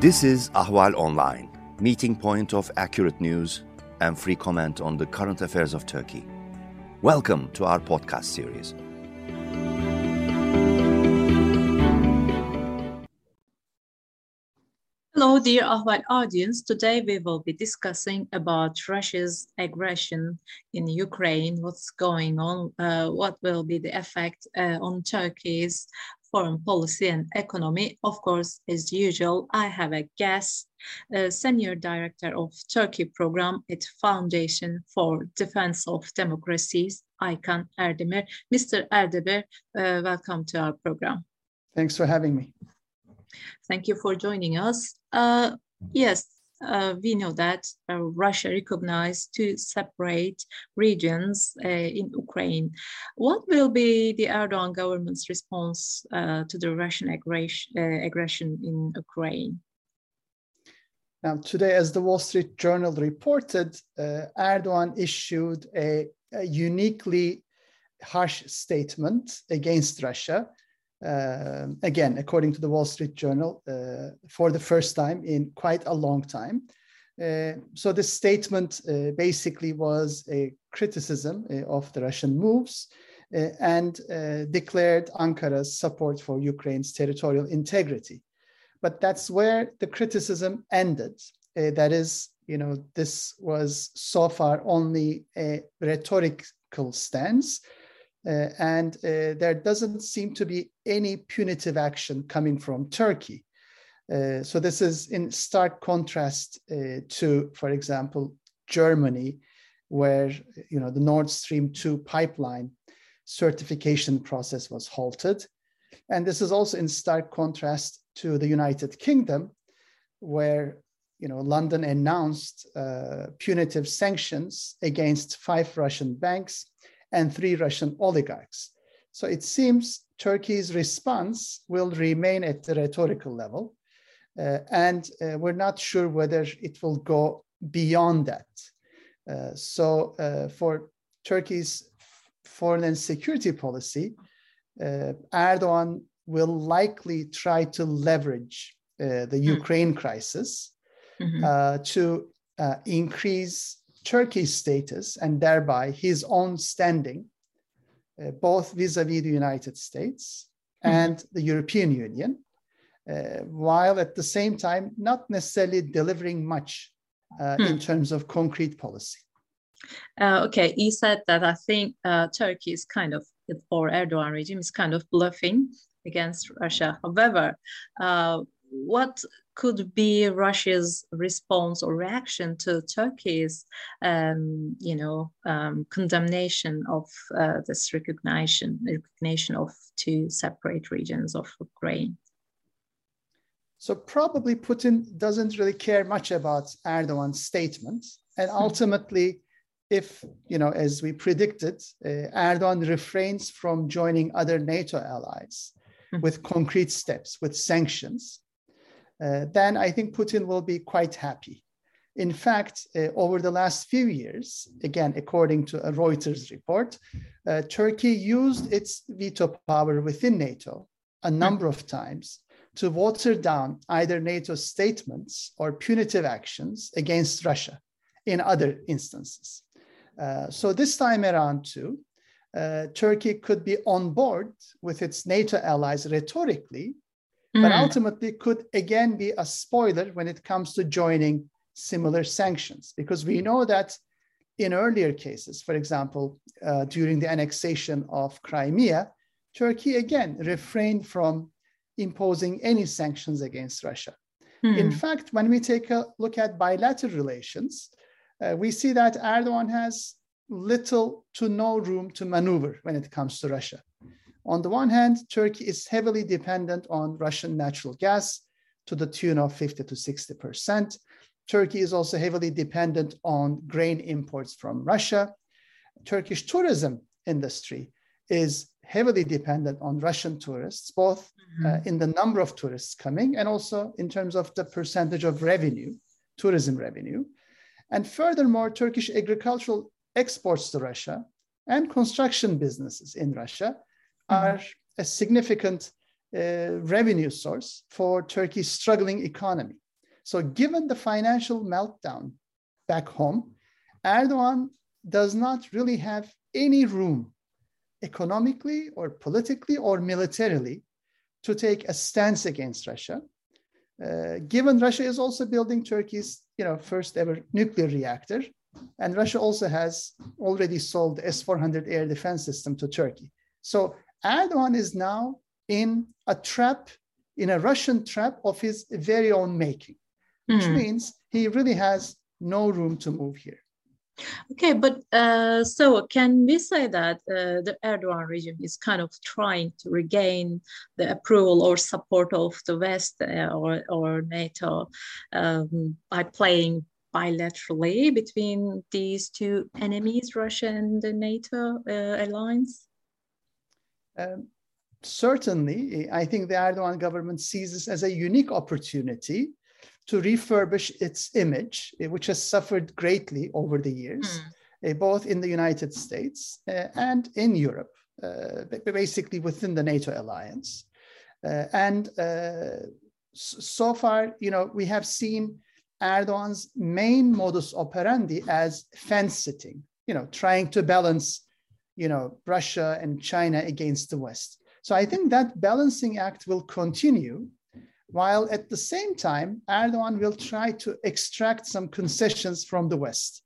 This is Ahval Online, meeting point of accurate news and free comment on the current affairs of Turkey. Welcome to our podcast series. Hello, dear Ahval audience. Today we will be discussing about Russia's aggression in Ukraine, what's going on, uh, what will be the effect uh, on Turkey's foreign policy and economy. Of course, as usual, I have a guest, a Senior Director of Turkey Program at Foundation for Defense of Democracies, Aykan Erdemir. Mr. Erdemir, uh, welcome to our program. Thanks for having me. Thank you for joining us. Uh, yes, uh, we know that uh, Russia recognized two separate regions uh, in Ukraine. What will be the Erdogan government's response uh, to the Russian aggression, uh, aggression in Ukraine? Now, today, as the Wall Street Journal reported, uh, Erdogan issued a, a uniquely harsh statement against Russia uh, again, according to the Wall Street Journal, uh, for the first time in quite a long time. Uh, so this statement uh, basically was a criticism uh, of the Russian moves uh, and declared Ankara's support for Ukraine's territorial integrity. But that's where the criticism ended. that is, you know, this was so far only a rhetorical stance and uh, there doesn't seem to be any punitive action coming from Turkey. Uh, so this is in stark contrast uh, to, for example, Germany, where you know the Nord Stream 2 pipeline certification process was halted. And this is also in stark contrast to the United Kingdom, where you know London announced uh, punitive sanctions against five Russian banks and three Russian oligarchs. So it seems Turkey's response will remain at the rhetorical level. Uh, and uh, we're not sure whether it will go beyond that. Uh, so, uh, for Turkey's foreign and security policy, uh, Erdogan will likely try to leverage uh, the mm. Ukraine crisis mm-hmm. to increase Turkey's status and thereby his own standing, uh, both vis a vis the United States mm-hmm. and the European Union, uh, while at the same time not necessarily delivering much uh, hmm. in terms of concrete policy. Uh, okay, he said that I think uh, Turkey is kind of, or Erdogan regime is kind of bluffing against Russia. However, uh, what could be Russia's response or reaction to Turkey's, um, you know, um, condemnation of uh, this recognition, recognition of two separate regions of Ukraine? So probably Putin doesn't really care much about Erdogan's statement, and hmm. ultimately, if you know, as we predicted, uh, Erdogan refrains from joining other NATO allies hmm. with concrete steps, with sanctions uh, then I think Putin will be quite happy. In fact, uh, over the last few years, again, according to a Reuters report, uh, Turkey used its veto power within NATO a number of times to water down either NATO statements or punitive actions against Russia in other instances. Uh, so this time around, too, uh, Turkey could be on board with its NATO allies rhetorically mm. but ultimately could again be a spoiler when it comes to joining similar sanctions, because we know that in earlier cases, for example, uh, during the annexation of Crimea, Turkey again refrained from imposing any sanctions against Russia. Mm. In fact, when we take a look at bilateral relations, uh, we see that Erdogan has little to no room to maneuver when it comes to Russia. On the one hand, Turkey is heavily dependent on Russian natural gas to the tune of 50 to 60%. Turkey is also heavily dependent on grain imports from Russia. Turkish tourism industry is heavily dependent on Russian tourists, both mm-hmm. uh, in the number of tourists coming and also in terms of the percentage of revenue, tourism revenue. And furthermore, Turkish agricultural exports to Russia and construction businesses in Russia are a significant uh, revenue source for Turkey's struggling economy. So, given the financial meltdown back home, Erdogan does not really have any room economically or politically or militarily to take a stance against Russia. Uh, given Russia is also building Turkey's you know, first ever nuclear reactor, and Russia also has already sold the S-400 air defense system to Turkey. So Erdogan is now in a trap, in a Russian trap of his very own making, which mm. means he really has no room to move here. Okay, but uh, so can we say that uh, the Erdogan regime is kind of trying to regain the approval or support of the West uh, or, or NATO um, by playing bilaterally between these two enemies, Russia and the NATO uh, alliance? Um, certainly, I think the Erdogan government sees this as a unique opportunity to refurbish its image, eh, which has suffered greatly over the years, mm. both in the United States eh, and in Europe, basically within the NATO alliance. and so far, you know, we have seen Erdogan's main modus operandi as fence sitting, you know, trying to balance, you know, Russia and China against the West. So I think that balancing act will continue while at the same time, Erdogan will try to extract some concessions from the West.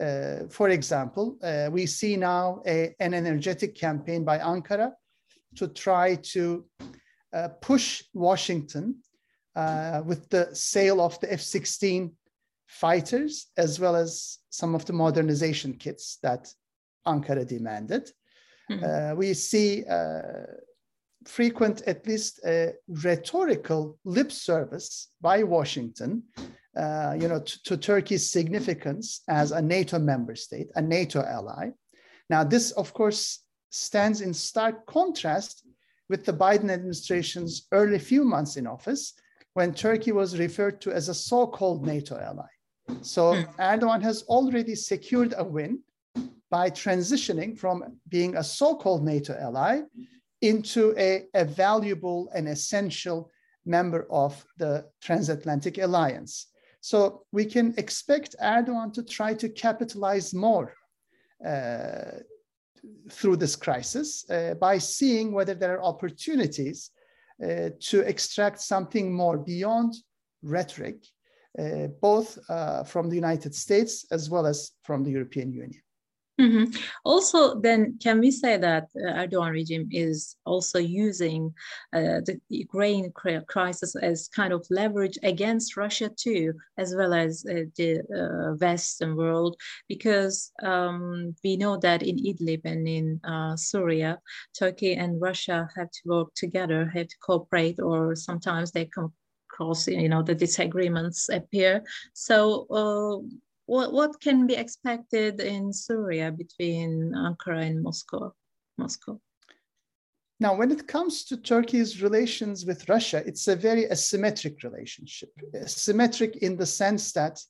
Uh, for example, uh, we see now a, an energetic campaign by Ankara to try to uh, push Washington uh, with the sale of the F 16 fighters, as well as some of the modernization kits that Ankara demanded. Mm-hmm. we see uh, frequent, at least rhetorical lip service by Washington, uh, you know, to, to Turkey's significance as a NATO member state, a NATO ally. Now, this, of course, stands in stark contrast with the Biden administration's early few months in office, when Turkey was referred to as a so-called NATO ally. So hmm. Erdogan has already secured a win by transitioning from being a so-called NATO ally into a, a valuable and essential member of the transatlantic alliance. So we can expect Erdogan to try to capitalize more uh, through this crisis uh, by seeing whether there are opportunities uh, to extract something more beyond rhetoric, uh, both uh, from the United States as well as from the European Union. Mm-hmm. Also, then, can we say that uh, Erdogan regime is also using uh, the Ukraine crisis as kind of leverage against Russia too, as well as uh, the uh, Western world? Because um, we know that in Idlib and in uh, Syria, Turkey and Russia have to work together, have to cooperate, or sometimes they come across, you know, the disagreements appear. So uh, what what can be expected in Syria between Ankara and Moscow? Moscow. Now, when it comes to Turkey's relations with Russia, it's a very asymmetric relationship. Symmetric in the sense that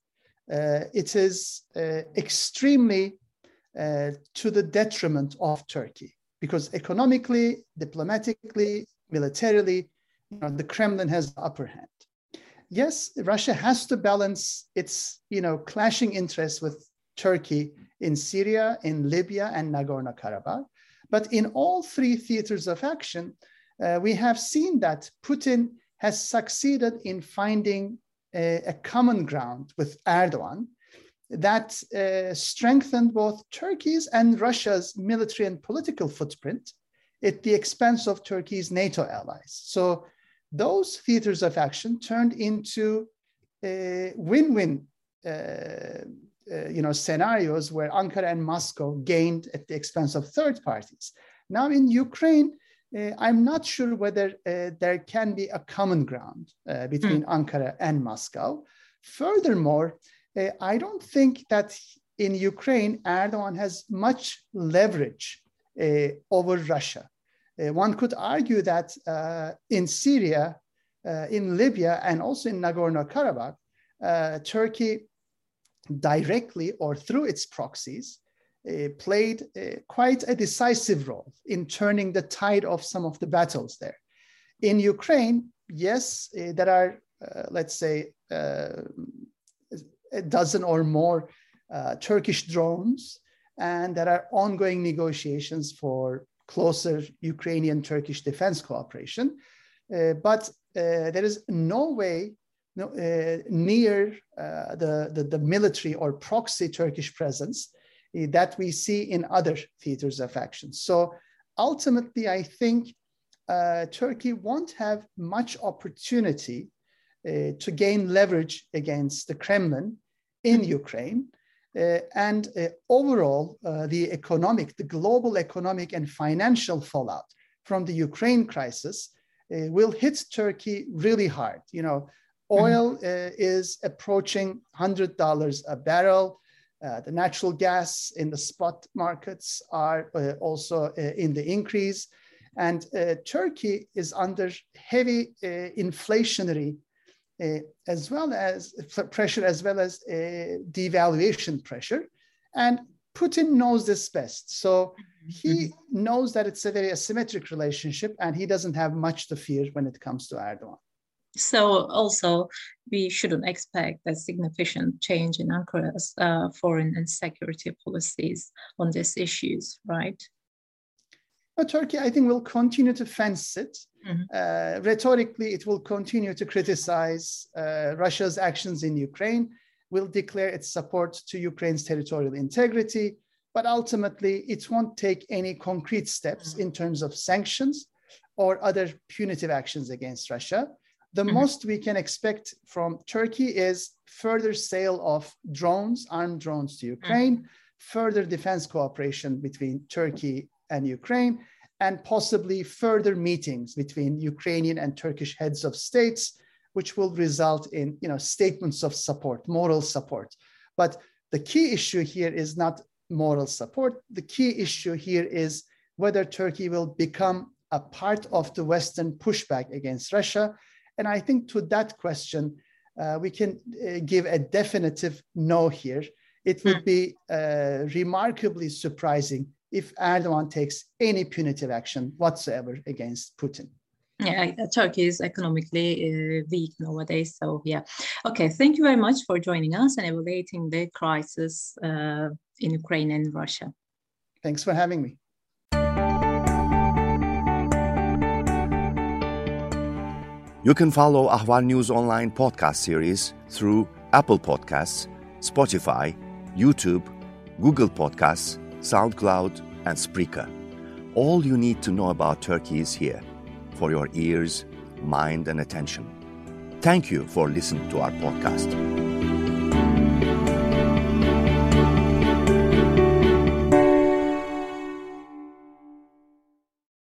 uh, it is uh, extremely uh, to the detriment of Turkey because economically, diplomatically, militarily, you know, the Kremlin has the upper hand yes, Russia has to balance its you know clashing interests with Turkey in Syria, in Libya, and Nagorno-Karabakh. But in all three theaters of action, uh, we have seen that Putin has succeeded in finding a, a common ground with Erdogan that uh, strengthened both Turkey's and Russia's military and political footprint at the expense of Turkey's NATO allies. So those theaters of action turned into win-win uh, uh, you know, scenarios where Ankara and Moscow gained at the expense of third parties. Now in Ukraine, uh, I'm not sure whether uh, there can be a common ground uh, between mm. Ankara and Moscow. Furthermore, uh, I don't think that in Ukraine, Erdogan has much leverage over Russia. Uh, one could argue that uh, in Syria, uh, in Libya, and also in Nagorno Karabakh, Turkey directly or through its proxies played quite a decisive role in turning the tide of some of the battles there. In Ukraine, yes, there are, let's say, a dozen or more uh, Turkish drones, and there are ongoing negotiations for closer Ukrainian Turkish defense cooperation. Uh, but uh, there is no way no, uh, near the, the, the, military or proxy Turkish presence that we see in other theaters of action. So ultimately, I think uh, Turkey won't have much opportunity uh, to gain leverage against the Kremlin in. Ukraine. Uh, and uh, overall, uh, the economic, the global economic and financial fallout from the Ukraine crisis uh, will hit Turkey really hard. You know, mm-hmm. oil mm-hmm. is approaching $100 a barrel. Uh, the natural gas in the spot markets are also in the increase. And Turkey is under heavy inflationary as well as pressure, as well as devaluation pressure. And Putin knows this best. So he mm-hmm. knows that it's a very asymmetric relationship and he doesn't have much to fear when it comes to Erdogan. So also we shouldn't expect a significant change in Ankara's uh, foreign and security policies on these issues, right? But Turkey, I think, will continue to fence it. Mm-hmm. Uh, rhetorically, it will continue to criticize uh, Russia's actions in Ukraine, will declare its support to Ukraine's territorial integrity, but ultimately, it won't take any concrete steps mm-hmm. in terms of sanctions or other punitive actions against Russia the mm-hmm. most we can expect from Turkey is further sale of drones, armed drones to Ukraine, mm-hmm. further defense cooperation between Turkey and Ukraine, and possibly further meetings between Ukrainian and Turkish heads of states, which will result in you know, statements of support, moral support. But the key issue here is not moral support. The key issue here is whether Turkey will become a part of the Western pushback against Russia and I think to that question, uh, we can uh, give a definitive no here. It would hmm. be uh, remarkably surprising if Erdogan takes any punitive action whatsoever against Putin. Yeah, Turkey is economically uh, weak nowadays. So, yeah. Okay, thank you very much for joining us and evaluating the crisis uh, in Ukraine and Russia. Thanks for having me. You can follow Ahval News Online podcast series through Apple Podcasts, Spotify, YouTube, Google Podcasts, SoundCloud, and Spreaker. All you need to know about Turkey is here for your ears, mind, and attention. Thank you for listening to our podcast.